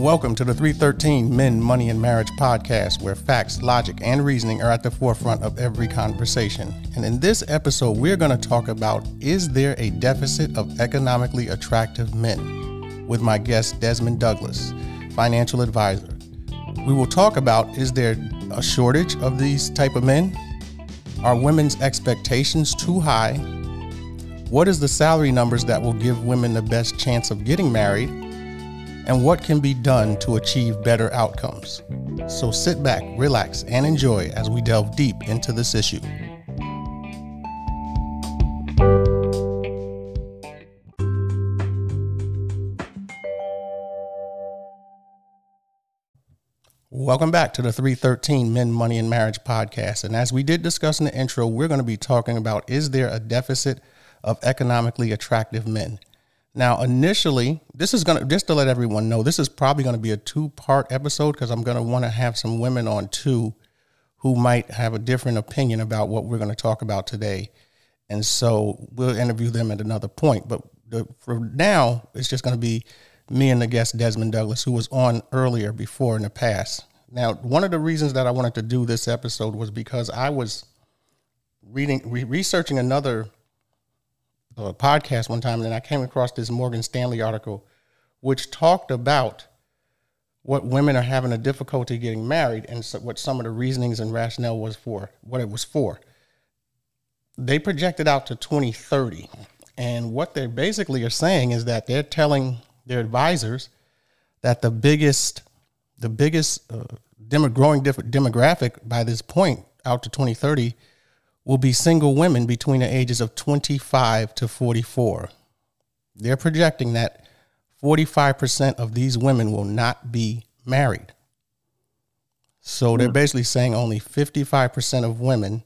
Welcome to the 313 Men, Money, and Marriage podcast, where facts, logic, and reasoning are at the forefront of every conversation. And in this episode, we're going to talk about Is there a deficit of economically attractive men? with my guest, Desmond Douglas, financial advisor. We will talk about Is there a shortage of these type of men? Are women's expectations too high? What is the salary numbers that will give women the best chance of getting married? And what can be done to achieve better outcomes. So sit back, relax, and enjoy as we delve deep into this issue. Welcome back to the 313 Men, Money, and Marriage podcast. And as we did discuss in the intro, we're going to be talking about is there a deficit of economically attractive men? Now, initially, this is going to, just to let everyone know, this is probably going to be a two part episode because I'm going to want to have some women on too who might have a different opinion about what we're going to talk about today. And so we'll interview them at another point. But the, for now, it's just going to be me and the guest, Desmond Douglas, who was on earlier before in the past. Now, one of the reasons that I wanted to do this episode was because I was reading, re- researching another a podcast one time, and I came across this Morgan Stanley article, which talked about what women are having a difficulty getting married, and so what some of the reasonings and rationale was for, what it was for. They projected out to 2030, and what they basically are saying is that they're telling their advisors that the biggest, the biggest uh, growing demographic by this point out to 2030 will be single women between the ages of 25 to 44. They're projecting that 45% of these women will not be married. So they're hmm. basically saying only 55% of women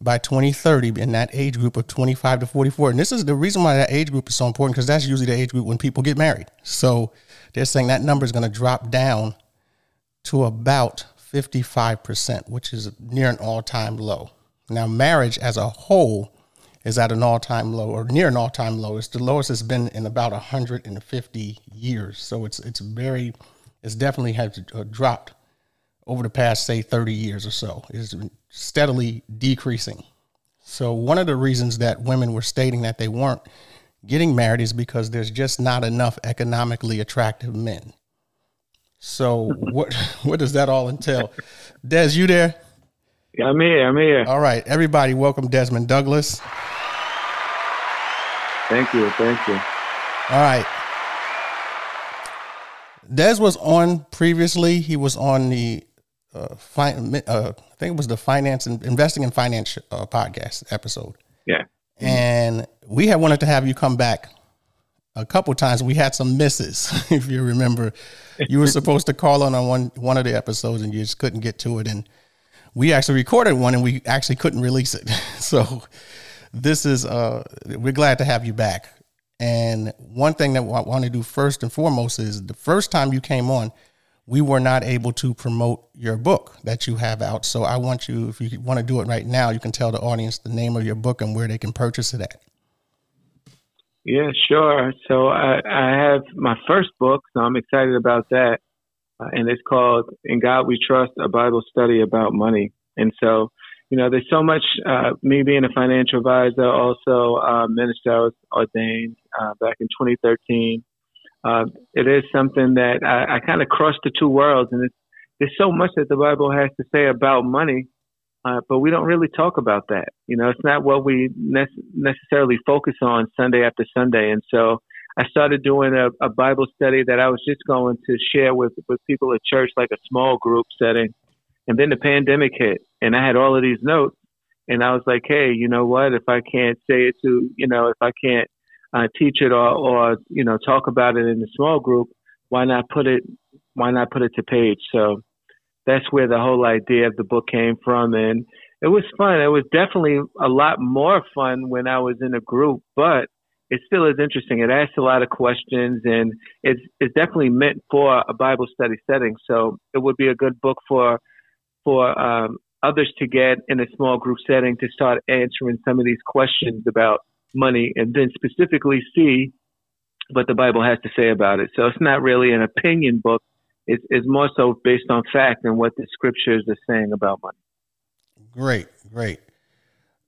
by 2030 in that age group of 25 to 44. And this is the reason why that age group is so important because that's usually the age group when people get married. So they're saying that number is going to drop down to about 55%, which is near an all time low. Now, marriage as a whole is at an all-time low or near an all-time low. It's the lowest it's been in about 150 years. So it's it's very, it's definitely has uh, dropped over the past say 30 years or so. It's steadily decreasing. So one of the reasons that women were stating that they weren't getting married is because there's just not enough economically attractive men. So what what does that all entail? Des, you there? I'm here. I'm here. All right, everybody, welcome Desmond Douglas. Thank you. Thank you. All right. Des was on previously. He was on the uh, fi- uh, I think it was the finance and investing in finance uh, podcast episode. Yeah. And we had wanted to have you come back a couple times. We had some misses, if you remember. You were supposed to call on on one one of the episodes, and you just couldn't get to it. And we actually recorded one and we actually couldn't release it. so this is uh we're glad to have you back. And one thing that I want to do first and foremost is the first time you came on, we were not able to promote your book that you have out. So I want you, if you want to do it right now, you can tell the audience the name of your book and where they can purchase it at. Yeah, sure. So I, I have my first book, so I'm excited about that uh, and it's called "In God We Trust: A Bible Study About Money." And so, you know, there's so much. Uh, me being a financial advisor, also uh, minister, I was ordained uh, back in 2013. Uh, it is something that I, I kind of crossed the two worlds, and there's so much that the Bible has to say about money, uh, but we don't really talk about that. You know, it's not what we ne- necessarily focus on Sunday after Sunday, and so I started doing a, a Bible study that I was just going to share with, with people at church, like a small group setting. And then the pandemic hit, and I had all of these notes, and I was like, hey, you know what? If I can't say it to, you know, if I can't uh, teach it or, or, you know, talk about it in a small group, why not put it, why not put it to page? So that's where the whole idea of the book came from. And it was fun. It was definitely a lot more fun when I was in a group, but it still is interesting. It asks a lot of questions, and it's it's definitely meant for a Bible study setting. So it would be a good book for for um, others to get in a small group setting to start answering some of these questions about money, and then specifically see what the Bible has to say about it. So it's not really an opinion book. It's, it's more so based on fact and what the scriptures are saying about money. Great, great.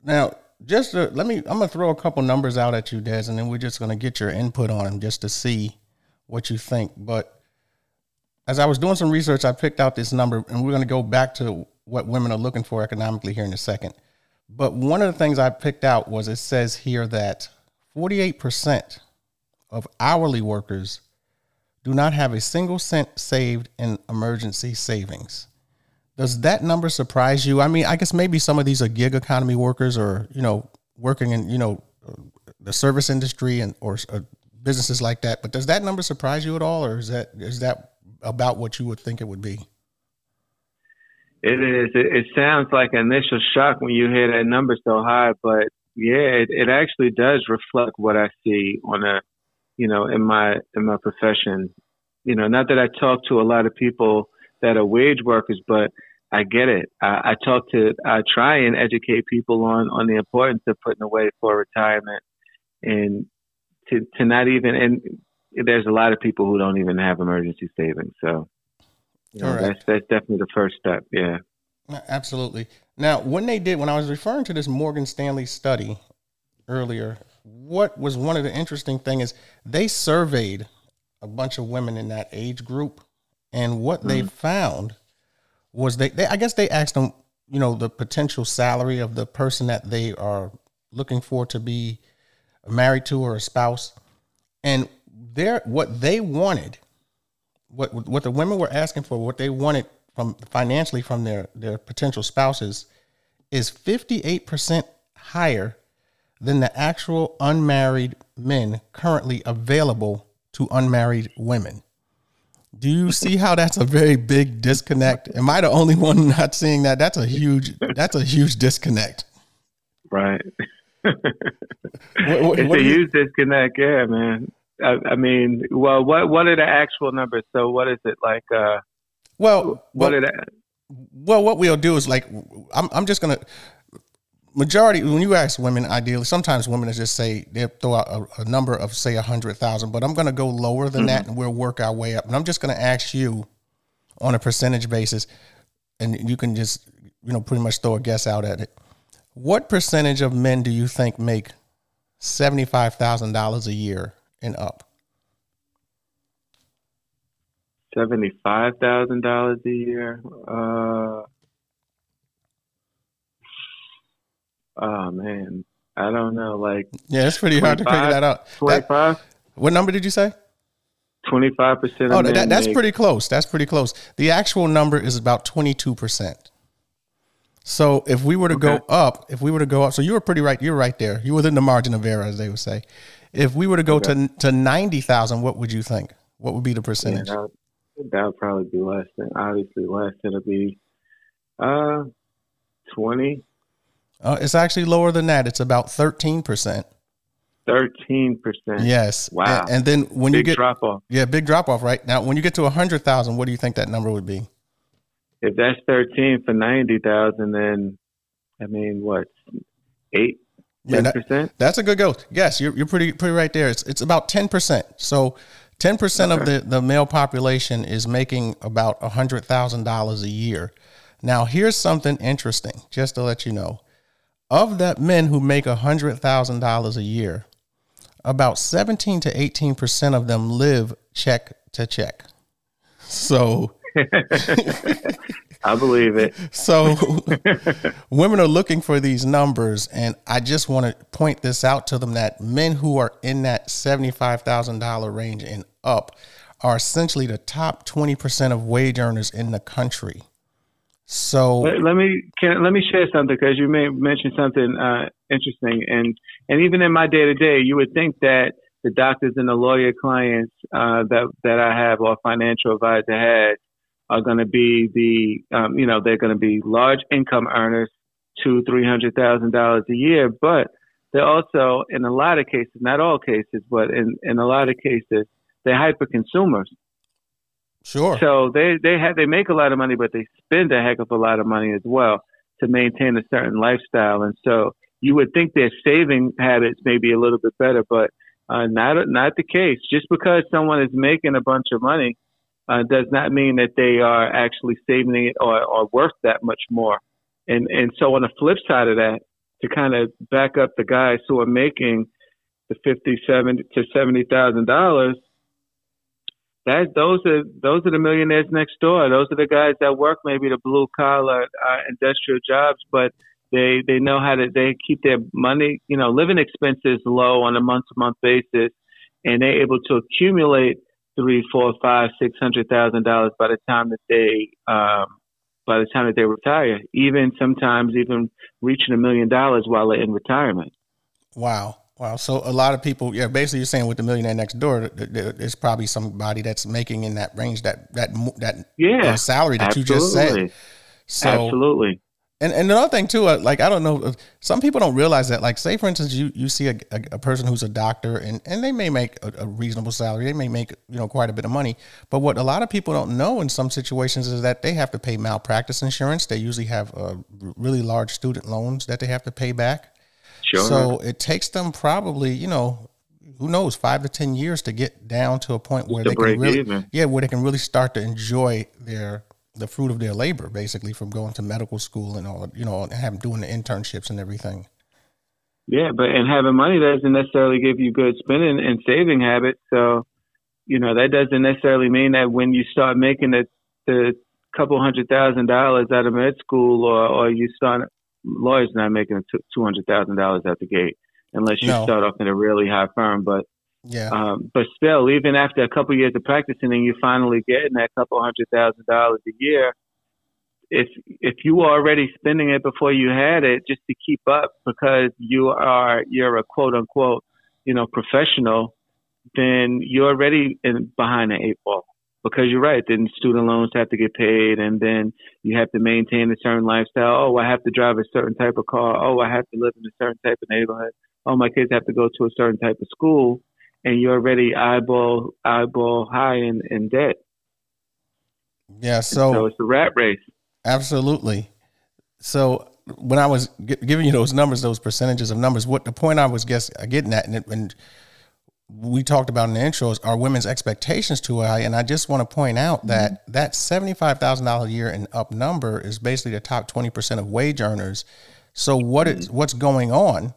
Now, just to, let me, I'm to throw a couple numbers out at you, Des, and then we're just to get your input on them just to see what you think. But as I was doing some research, I picked out this number, and we're to go back to what women are looking for economically here in a second. But one of the things I picked out was it says here that 48% of hourly workers do not have a single cent saved in emergency savings. Does that number surprise you? I mean, I guess maybe some of these are gig economy workers or, you know, working in, you know, the service industry and or uh, businesses like that. But does that number surprise you at all or is that is that about what you would think it would be? It is. It, it sounds like an initial shock when you hear that number so high, but yeah, it, it actually does reflect what I see on a, you know, in my in my profession. You know, not that I talk to a lot of people that are wage workers, but I get it. I, I talk to, I try and educate people on on the importance of putting away for retirement, and to to not even and there's a lot of people who don't even have emergency savings. So, you know, right. that's that's definitely the first step. Yeah. Absolutely. Now, when they did, when I was referring to this Morgan Stanley study earlier, what was one of the interesting things is they surveyed a bunch of women in that age group, and what mm-hmm. they found was they, they, I guess they asked them, you know, the potential salary of the person that they are looking for to be married to or a spouse, and their what they wanted, what what the women were asking for, what they wanted from financially from their their potential spouses is 58% higher than the actual unmarried men currently available to unmarried women. Do you see how that's a very big disconnect? Am I the only one not seeing that? That's a huge that's a huge disconnect. Right. what, what, it's what a huge disconnect, yeah, man. I, I, mean, well, what what are the actual numbers? So, what is it like? Uh, well, what well, well, what we'll do is like I'm I'm just gonna majority when you ask women ideally sometimes women just say they throw out a, a, number of say a hundred thousand but i'm going to go lower than mm-hmm. that and we'll work our way up and i'm just going to ask you on a percentage basis and you can just you know pretty much throw a guess out at it what percentage of men do you think make $75000 a year and up seventy-five thousand dollars a year. Uh, oh man, I don't know. Like, yeah, it's pretty hard to figure that out. Twenty-five. what number did you say? Twenty-five percent. Oh, that, that's make... pretty close. That's pretty close. The actual number is about twenty-two percent. So if we were to okay. go up, if we were to go up, so you were pretty right. You're right there. You were within the margin of error, as they would say. If we were to go okay. to to ninety thousand, what would you think? What would be the percentage? Yeah, that would probably be less than obviously less. It'll be uh twenty. Uh, it's actually lower than that. It's about thirteen percent. Thirteen percent. Yes. Wow. And, and then when big you get drop off. Yeah, big drop off. Right now, when you get to a hundred thousand, what do you think that number would be? If that's thirteen for ninety thousand, then I mean, what eight? Yeah, percent. That's a good go. Yes, you're you're pretty pretty right there. It's it's about ten percent. So 10% okay. of the, the male population is making about $100,000 a year. Now, here's something interesting, just to let you know. Of that men who make $100,000 a year, about 17 to 18% of them live check to check. So I believe it. So women are looking for these numbers, and I just want to point this out to them that men who are in that seventy-five thousand dollar range and up are essentially the top twenty percent of wage earners in the country. So let, let me can, let me share something because you may mention something uh, interesting, and and even in my day to day, you would think that the doctors and the lawyer clients uh, that that I have or financial advisor had are going to be the, um, you know, they're going to be large income earners, two, three hundred thousand dollars a year, but they're also, in a lot of cases, not all cases, but in in a lot of cases, they're hyper consumers. Sure. So they they have they make a lot of money, but they spend a heck of a lot of money as well to maintain a certain lifestyle. And so you would think their saving habits may be a little bit better, but Uh, not not the case. Just because someone is making a bunch of money uh, does not mean that they are actually saving it or, or worth that much more. And and so on the flip side of that, to kind of back up the guys who are making the fifty seven to seventy thousand dollars, that those are those are the millionaires next door. Those are the guys that work maybe the blue collar uh, industrial jobs, but they they know how to they keep their money, you know, living expenses low on a month to month basis, and they're able to accumulate three, four, five, six hundred thousand dollars by the time that they um, by the time that they retire. Even sometimes even reaching a million dollars while they're in retirement. Wow. Wow. So a lot of people, yeah, basically you're saying with the millionaire next door, there's probably somebody that's making in that range that that that yeah uh, salary that absolutely. you just said. So absolutely. And, and another thing too, uh, like I don't know, some people don't realize that. Like, say for instance, you you see a, a, a person who's a doctor, and, and they may make a, a, reasonable salary, they may make you know quite a bit of money. But what a lot of people don't know in some situations is that they have to pay malpractice insurance. They usually have uh, really large student loans that they have to pay back. Sure. So it takes them probably you know who knows five to ten years to get down to a point where they can really even. yeah where they can really start to enjoy their the fruit of their labor, basically, from going to medical school and all, you know, and having doing the internships and everything. Yeah, but and having money doesn't necessarily give you good spending and saving habits. So, you know, that doesn't necessarily mean that when you start making the the couple hundred thousand dollars out of med school, or or you start lawyers not making two hundred thousand dollars at the gate unless you no. start off in a really high firm. But yeah. Um, but still, even after a couple of years of practicing and you finally getting that couple hundred thousand dollars a year, if if you were already spending it before you had it just to keep up because you are you're a quote unquote you know professional, then you're already in behind the eight ball. Because you're right, then student loans have to get paid, and then you have to maintain a certain lifestyle. Oh, I have to drive a certain type of car. Oh, I have to live in a certain type of neighborhood. Oh, my kids have to go to a certain type of school and you're already eyeball eyeball high in, in debt. Yeah, so, so it's a rat race. Absolutely. So when I was giving you those numbers, those percentages of numbers, what the point I was guess getting at, and, it, and we talked about in the intros, are women's expectations too high? And I just want to point out mm-hmm. that that five thousand dollars a year and up number is basically the top twenty percent of wage earners. So what mm-hmm. is what's going on?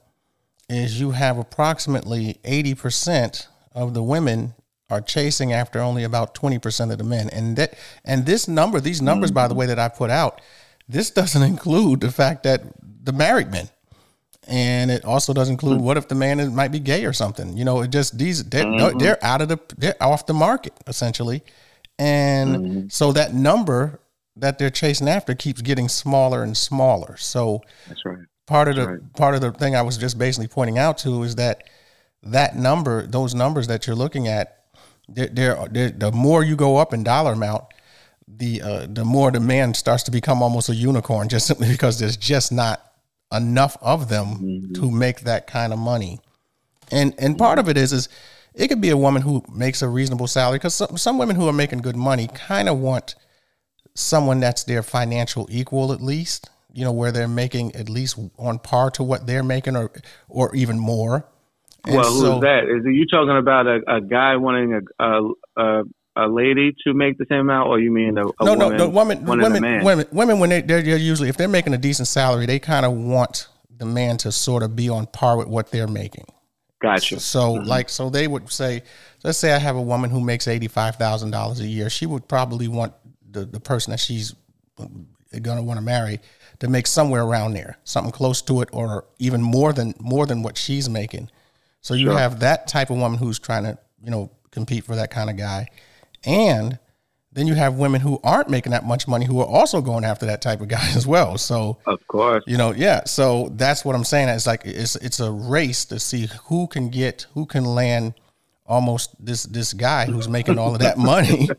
is you have approximately 80% of the women are chasing after only about 20% of the men. And that and this number, these numbers mm-hmm. by the mm-hmm. way that I put out, this doesn't include the fact that the married men. And it also does include mm-hmm. what if the man is, might be gay or something. You know, it just these they're, mm-hmm. they're out of the they're off the market essentially. And mm-hmm. so that number that they're chasing after keeps getting smaller and smaller. So That's right part of the right. part of the thing I was just basically pointing out to is that that number, those numbers that you're looking at, they're, they're, they're, the more you go up in dollar amount, the uh, the more the man starts to become almost a unicorn, just simply because there's just not enough of them mm-hmm. to make that kind of money. And and part of it is is it could be a woman who makes a reasonable salary because some, some women who are making good money kind of want someone that's their financial equal at least you know, where they're making at least on par to what they're making or or even more. And well, who's so, that? Is you talking about a, a guy wanting a, a, a lady to make the same amount, or you mean a, a no, woman, no, women, the women, women, women, when they, they're, they're usually if they're making a decent salary, they kind of want the man to sort of be on par with what they're making. Gotcha. So, mm-hmm. like, so they would say, let's say I have a woman who makes eighty five thousand dollars a year. She would probably want the the person that she's going to want to marry to make somewhere around there, something close to it, or even more than more than what she's making. So you sure. have that type of woman who's trying to, you know, compete for that kind of guy, and then you have women who aren't making that much money who are also going after that type of guy as well. So of course, you know, yeah. So that's what I'm saying. It's like it's it's a race to see who can get who can land almost this this guy who's making all of that money.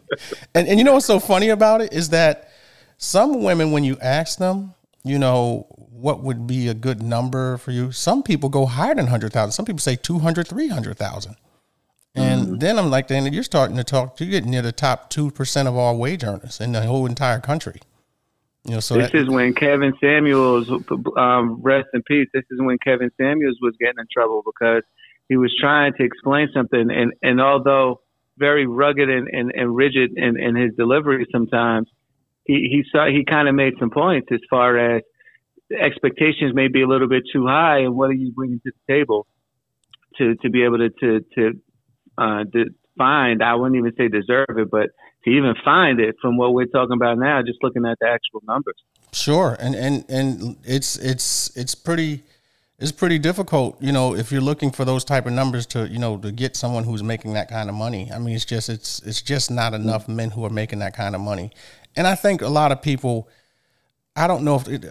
and and you know what's so funny about it is that some women, when you ask them, you know, what would be a good number for you? Some people go higher than 100,000. Some people say 200, 300,000. And mm-hmm. then I'm like, then you're starting to talk, you're getting near the top 2% of all wage earners in the whole entire country. You know, so this that, is when Kevin Samuels, um, rest in peace. This is when Kevin Samuels was getting in trouble because he was trying to explain something, and and although very rugged and, and, and rigid in, in his delivery sometimes, he he saw he kind of made some points as far as expectations may be a little bit too high, and what are you bringing to the table to to be able to to to uh, find? I wouldn't even say deserve it, but to even find it from what we're talking about now, just looking at the actual numbers. Sure, and and and it's it's it's pretty it's pretty difficult, you know, if you're looking for those type of numbers to, you know, to get someone who's making that kind of money. I mean, it's just it's it's just not enough men who are making that kind of money. And I think a lot of people I don't know if it,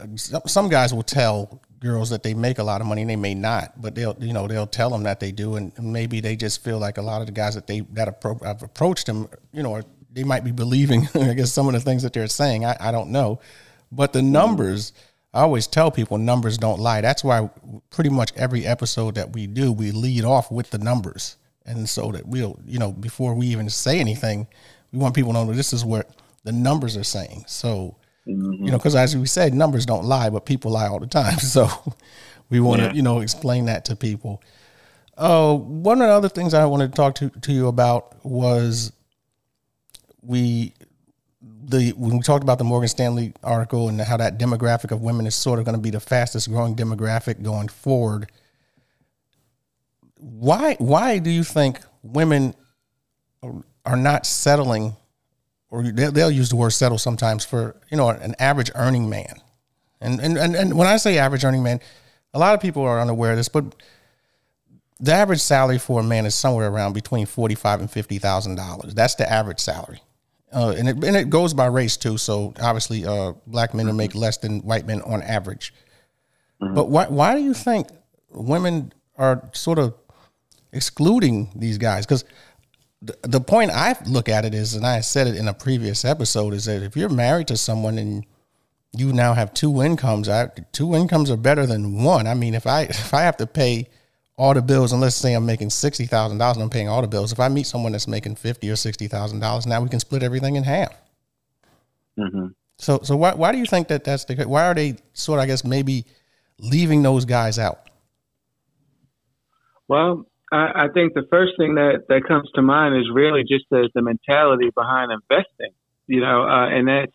some guys will tell girls that they make a lot of money and they may not, but they'll you know they'll tell them that they do, and maybe they just feel like a lot of the guys that they that appro- have approached them, you know, they might be believing I guess some of the things that they're saying. I, I don't know, but the numbers. I always tell people numbers don't lie. That's why pretty much every episode that we do, we lead off with the numbers, and so that we'll you know before we even say anything, we want people to know this is what the numbers are saying. So Mm-hmm. You know, because as we said, numbers don't lie, but people lie all the time. So we want to, yeah. you know, explain that to people. Uh, one of the other things I wanted to talk to, to you about was we the when we talked about the Morgan Stanley article and how that demographic of women is sort of going to be the fastest growing demographic going forward. Why why do you think women are not settling or they'll use the word settle sometimes for you know an average earning man. And and and, and when i say average earning man a lot of people are unaware of this but the average salary for a man is somewhere around between 45 and 50 thousand dollars. That's the average salary. Uh, and, it, and it goes by race too. So obviously uh, black men mm-hmm. make less than white men on average. Mm-hmm. but why, why do you think women are sort of excluding these guys? Because the, point I look at it is, and I said it in a previous episode, is that if you're married to someone and you now have two incomes, I, two incomes are better than one. I mean, if I if I have to pay all the bills, and let's say I'm making sixty thousand dollars, and I'm paying all the bills. If I meet someone that's making fifty or sixty thousand dollars, now we can split everything in half. Mm-hmm. So, so why why do you think that that's the why are they sort of I guess maybe leaving those guys out? Well, I, think the first thing that, that comes to mind is really just the, the mentality behind investing, you know, uh, and that's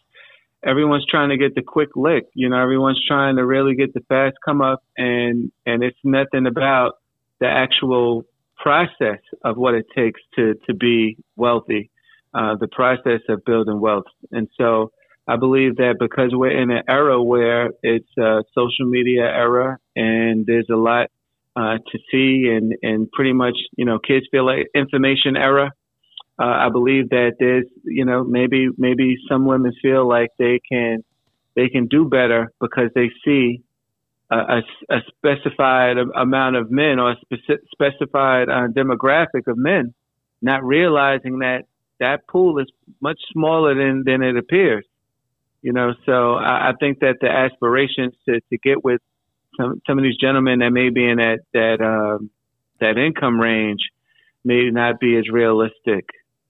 everyone's trying to get the quick lick, you know, everyone's trying to really get the fast come up and, and it's nothing about the actual process of what it takes to, to be wealthy, uh, the process of building wealth. And so I believe that because we're in an era where it's a social media era and there's a lot uh, to see and, and pretty much, you know, kids feel like information era. Uh, I believe that there's, you know, maybe, maybe some women feel like they can, they can do better because they see a, a, a specified amount of men or a speci- specified uh, demographic of men, not realizing that that pool is much smaller than, than it appears. You know, so I, I think that the aspirations to, to get with some some of these gentlemen that may be in that that um, that income range may not be as realistic,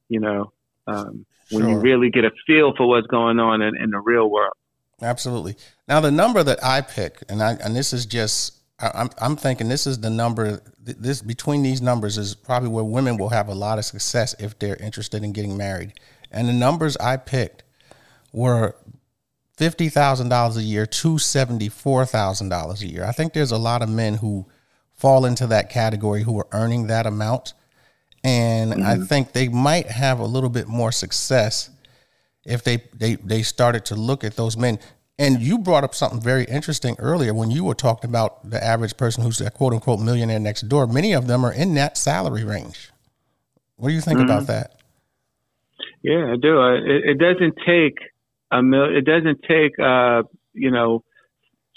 you know, um, when sure. you really get a feel for what's going on in, in, the real world. Absolutely. Now, the number that I pick, and I and this is just. I'm I'm thinking this is the number. This between these numbers is probably where women will have a lot of success if they're interested in getting married. And the numbers I picked were fifty thousand dollars a year to seventy four thousand dollars a year. I think there's a lot of men who fall into that category who are earning that amount, and mm-hmm. I think they might have a little bit more success if they they they started to look at those men. And you brought up something very interesting earlier when you were talking about the average person who's a quote unquote millionaire next door. Many of them are in that salary range. What do you think mm-hmm. about that? Yeah, I do. It, it doesn't take a mil. It doesn't take uh, you know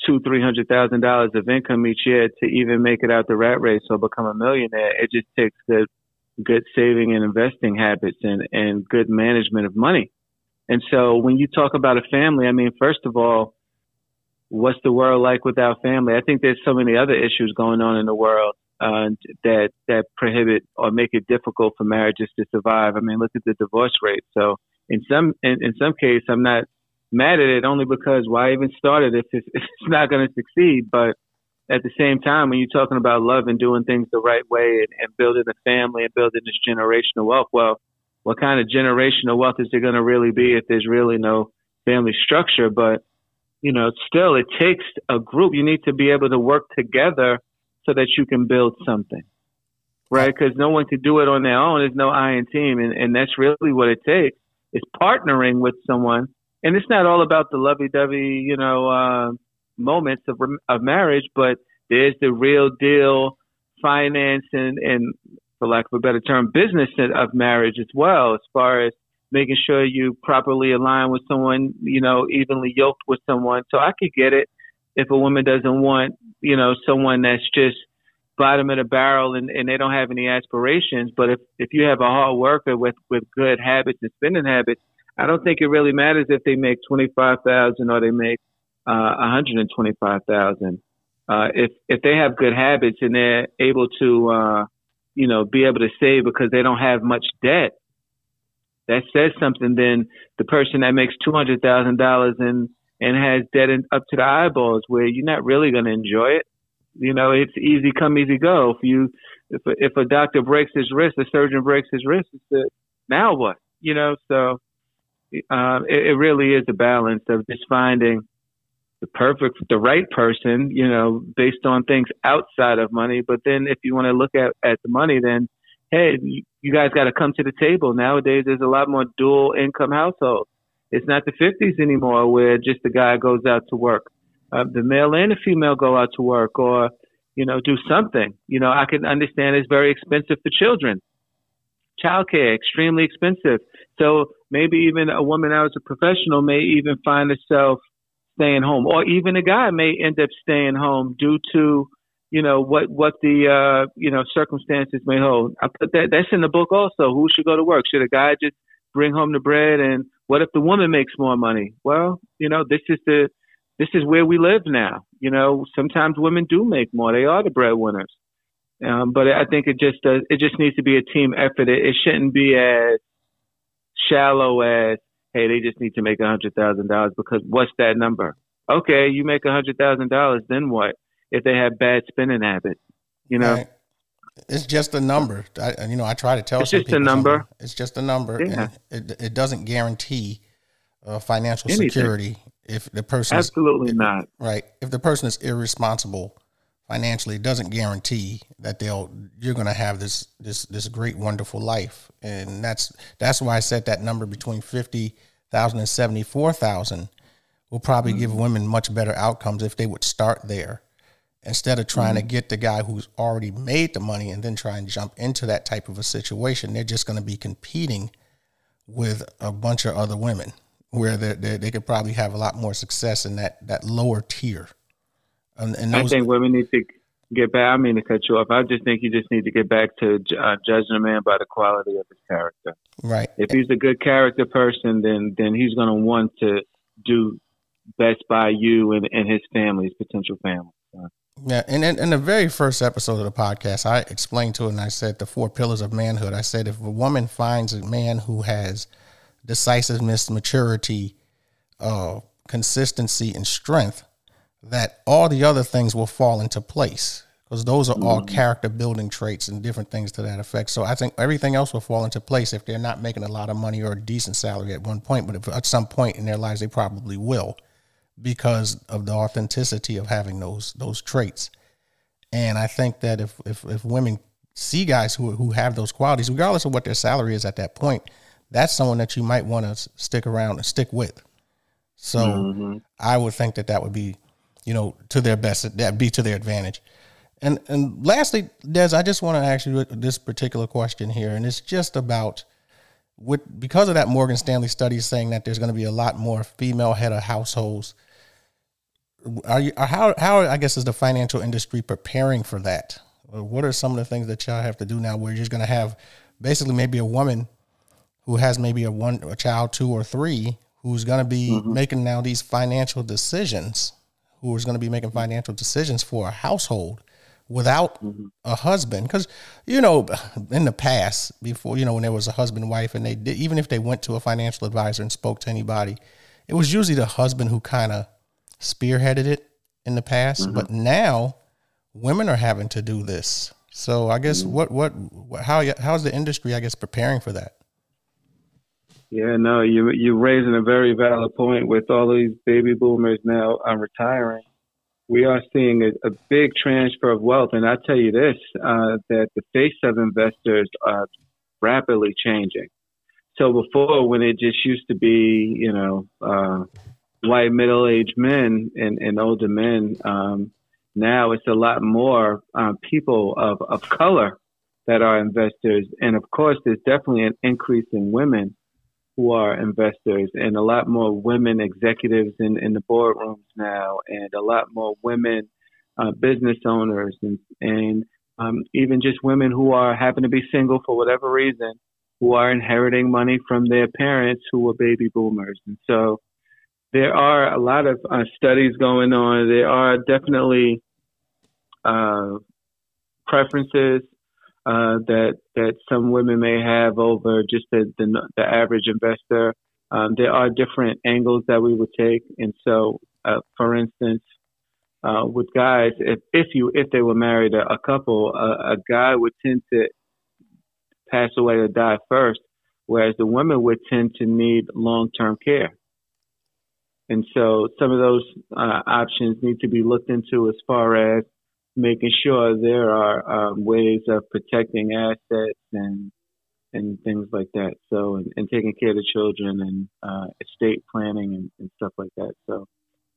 two three hundred thousand dollars of income each year to even make it out the rat race or become a millionaire. It just takes good good saving and investing habits and and good management of money. And so when you talk about a family, I mean, first of all, what's the world like without family? I think there's so many other issues going on in the world uh, that that prohibit or make it difficult for marriages to survive. I mean, look at the divorce rate. So in some in, in some case, I'm not mad at it only because why even start it if it's, it's not going to succeed. But at the same time, when you're talking about love and doing things the right way and, and building a family and building this generational wealth, well, what kind of generational wealth is there going to really be if there's really no family structure? But, you know, still, it takes a group. You need to be able to work together so that you can build something, right? Because no one can do it on their own. There's no I in team. And, and that's really what it takes is partnering with someone. And it's not all about the lovey dovey, you know, uh, moments of, of marriage, but there's the real deal finance and, and for lack of a better term, business of marriage as well, as far as making sure you properly align with someone, you know, evenly yoked with someone. So I could get it if a woman doesn't want, you know, someone that's just bottom of the barrel and, and they don't have any aspirations. But if, if you have a hard worker with, with good habits and spending habits, I don't think it really matters if they make 25,000 or they make uh, 125,000. Uh, if if they have good habits and they're able to, uh, you know, be able to save because they don't have much debt, that says something. Then the person that makes two hundred thousand dollars and and has debt in, up to the eyeballs, where you're not really going to enjoy it. You know, it's easy come, easy go. If you if a, if a doctor breaks his wrist, a surgeon breaks his wrist, it's a, now what? You know, so uh, it, it really is a balance of just finding the perfect, the right person, you know, based on things outside of money. But then if you want to look at, at the money, then, hey, you guys got to come to the table. Nowadays, there's a lot more dual income households. It's not the 50s anymore where just the guy goes out to work. Uh, the male and the female go out to work or, you know, do something. You know, I can understand it's very expensive for children. Childcare, extremely expensive. So maybe even a woman out as a professional may even find herself staying home, or even a guy may end up staying home due to you know what what the uh, you know circumstances may hold. I put that that's in the book also. Who should go to work? Should a guy just bring home the bread? And what if the woman makes more money? Well, you know this is the this is where we live now. You know sometimes women do make more. They are the breadwinners. Um, but I think it just does, it just needs to be a team effort. It, it shouldn't be as shallow as hey, they just need to make a hundred thousand dollars because what's that number? Okay, you make a hundred thousand dollars, then what? If they have bad spending habits, you know. Right. It's just a number. I, you know, I try to tell. It's just a number. It's just a number, yeah. and it, it doesn't guarantee uh, financial Anything. security if the person absolutely if, not right. If the person is irresponsible financially, it doesn't guarantee that they'll you're going to have this this this great wonderful life and that's that's why I said that number between fifty thousand and seventy four thousand will probably mm-hmm. give women much better outcomes if they would start there instead of trying mm-hmm. to get the guy who's already made the money and then try and jump into that type of a situation. They're just going to be competing with a bunch of other women where they they could probably have a lot more success in that that lower tier. And, and those, I think women need to get back. I mean to cut you off. I just think you just need to get back to uh, judging a man by the quality of his character. Right. If he's a good character person, then then he's going to want to do best by you and, and his family, his potential family. So. Yeah, and in, in, the very first episode of the podcast, I explained to it and I said the four pillars of manhood. I said if a woman finds a man who has decisiveness, maturity, uh, consistency, and strength, that all the other things will fall into place because those are all mm-hmm. character building traits and different things to that effect. So I think everything else will fall into place if they're not making a lot of money or a decent salary at one point, but if at some point in their lives they probably will because of the authenticity of having those those traits. And I think that if if, if women see guys who who have those qualities, regardless of what their salary is at that point, that's someone that you might want to stick around and stick with. So mm-hmm. I would think that that would be you know, to their best, that be to their advantage. And and lastly, Des, I just want to ask you this particular question here, and it's just about with because of that Morgan Stanley study saying that there's going to be a lot more female head of households. Are you how how I guess is the financial industry preparing for that? What are some of the things that y'all have to do now, where you're just going to have basically maybe a woman who has maybe a one a child, two or three, who's going to be mm-hmm. making now these financial decisions who is going to be making financial decisions for a household without mm-hmm. a husband because you know in the past before you know when there was a husband wife and they did, even if they went to a financial advisor and spoke to anybody it was usually the husband who kind of spearheaded it in the past mm-hmm. but now women are having to do this. So I guess mm-hmm. what what how how's the industry I guess preparing for that? Yeah, no, you you're raising a very valid point. With all these baby boomers now uh, retiring, we are seeing a, a, big transfer of wealth. And I tell you this, uh, that the face of investors are rapidly changing. So before, when it just used to be, you know, uh, white middle-aged men and, and older men, um, now it's a lot more uh, people of, of color that are investors. And of course, there's definitely an increase in women who are investors and a lot more women executives in, in the boardrooms now and a lot more women uh, business owners and, and um, even just women who are happen to be single for whatever reason who are inheriting money from their parents who were baby boomers. And so there are a lot of uh, studies going on. There are definitely uh, preferences uh, that that some women may have over just the the, the average investor. Um, there are different angles that we would take, and so, uh, for instance, uh, with guys, if if you if they were married a, a couple, a guy would tend to pass away or die first, whereas the women would tend to need long term care. And so, some of those uh, options need to be looked into as far as making sure there are um, ways of protecting assets and and things like that. So and, and taking care of the children and uh, estate planning and, and, stuff like that. So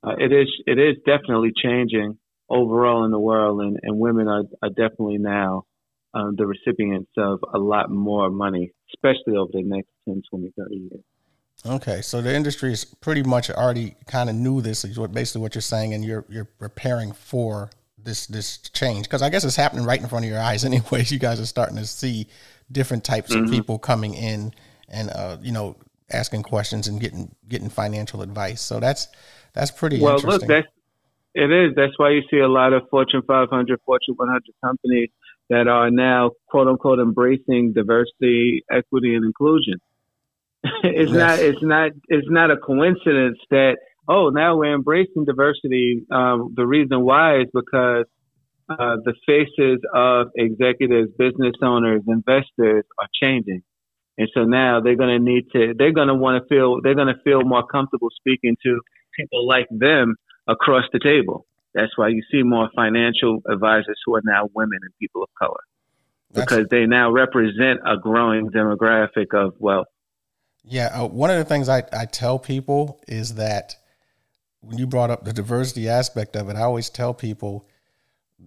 uh, it is it is definitely changing overall in the world, and, and women are, are definitely now um, the recipients of a lot more money, especially over the next 10, 20, 30 years. Okay, so the industry is pretty much already kind of knew this. Is what basically what you're saying, and you're you're preparing for this this change because I guess it's happening right in front of your eyes. Anyways, you guys are starting to see different types mm-hmm. of people coming in and uh, you know asking questions and getting getting financial advice. So that's that's pretty well. Look, that's it is. That's why you see a lot of Fortune 500, Fortune 100 companies that are now quote unquote embracing diversity, equity, and inclusion. it's yes. not. It's not. It's not a coincidence that oh, now we're embracing diversity. Um, the reason why is because uh, the faces of executives, business owners, investors are changing. And so now they're going to need to, they're going to want to feel, they're going to feel more comfortable speaking to people like them across the table. That's why you see more financial advisors who are now women and people of color because That's, they now represent a growing demographic of wealth. Yeah. Uh, one of the things I, I tell people is that when you brought up the diversity aspect of it, I always tell people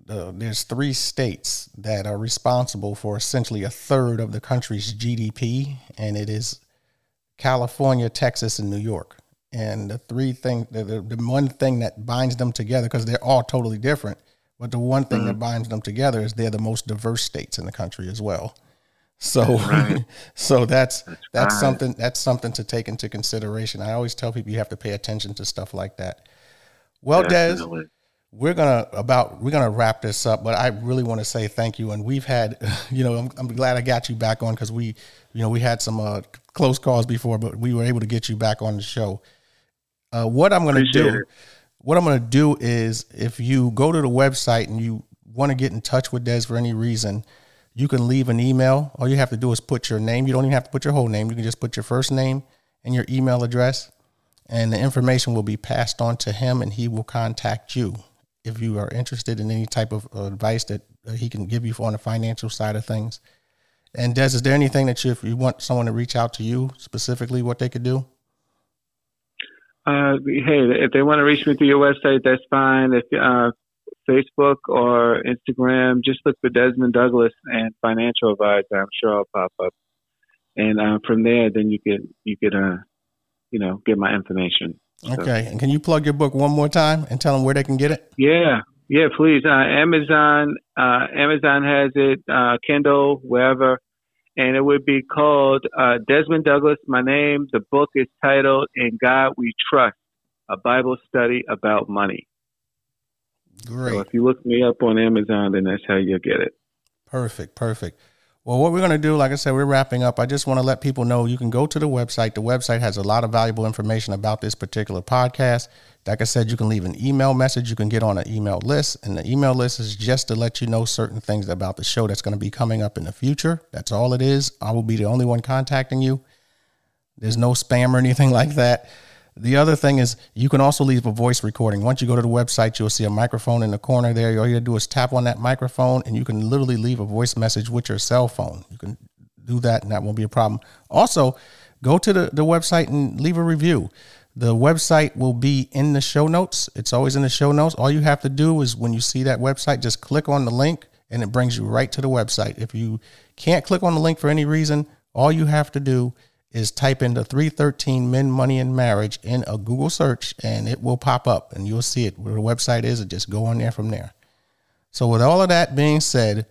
uh, there's three states that are responsible for essentially a third of the country's GDP, and it is California, Texas, and New York. And the three thing, the, the, the one thing that binds them together, because they're all totally different, but the one thing mm-hmm. that binds them together is they're the most diverse states in the country as well. So, right. so that's that's, that's right. something that's something to take into consideration. I always tell people you have to pay attention to stuff like that. Well, Definitely. Des, we're gonna about we're gonna wrap this up, but I really want to say thank you. And we've had, you know, I'm, I'm glad I got you back on because we, you know, we had some uh, close calls before, but we were able to get you back on the show. Uh, what I'm gonna Appreciate do, it. what I'm gonna do is, if you go to the website and you want to get in touch with Des for any reason you can leave an email. All you have to do is put your name. You don't even have to put your whole name. You can just put your first name and your email address, and the information will be passed on to him, and he will contact you if you are interested in any type of advice that he can give you on the financial side of things. And Des, is there anything that you, if you want someone to reach out to you specifically, what they could do? Uh, hey, if they want to reach me through your website, that's fine. If uh, Facebook or Instagram, just look for Desmond Douglas and Financial Advisor. I'm sure I'll pop up. And uh, from there, then you could you could uh, you know get my information. Okay. So. And can you plug your book one more time and tell them where they can get it? Yeah. Yeah, please. Uh, Amazon, uh, Amazon has it, uh, Kindle, wherever, and it would be called uh, Desmond Douglas. My name. The book is titled "In God We Trust: A Bible Study About Money." Great. So if you look me up on Amazon, then that's how you'll get it. Perfect, perfect. Well, what we're going to do, like I said, we're wrapping up. I just want to let people know you can go to the website. The website has a lot of valuable information about this particular podcast. Like I said, you can leave an email message. You can get on an email list. And the email list is just to let you know certain things about the show that's going to be coming up in the future. That's all it is. I will be the only one contacting you. There's no spam or anything like that. The other thing is you can also leave a voice recording. Once you go to the website, you'll see a microphone in the corner there. All you gotta do is tap on that microphone and you can literally leave a voice message with your cell phone. You can do that and that won't be a problem. Also, go to the, the website and leave a review. The website will be in the show notes. It's always in the show notes. All you have to do is when you see that website, just click on the link and it brings you right to the website. If you can't click on the link for any reason, all you have to do is type in the 313 Men, Money, and Marriage in a Google search and it will pop up and you'll see it where the website is and just go on there from there. So, with all of that being said,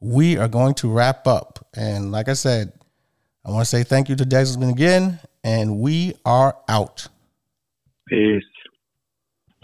we are going to wrap up. And like I said, I want to say thank you to Desmond again, and we are out. Peace.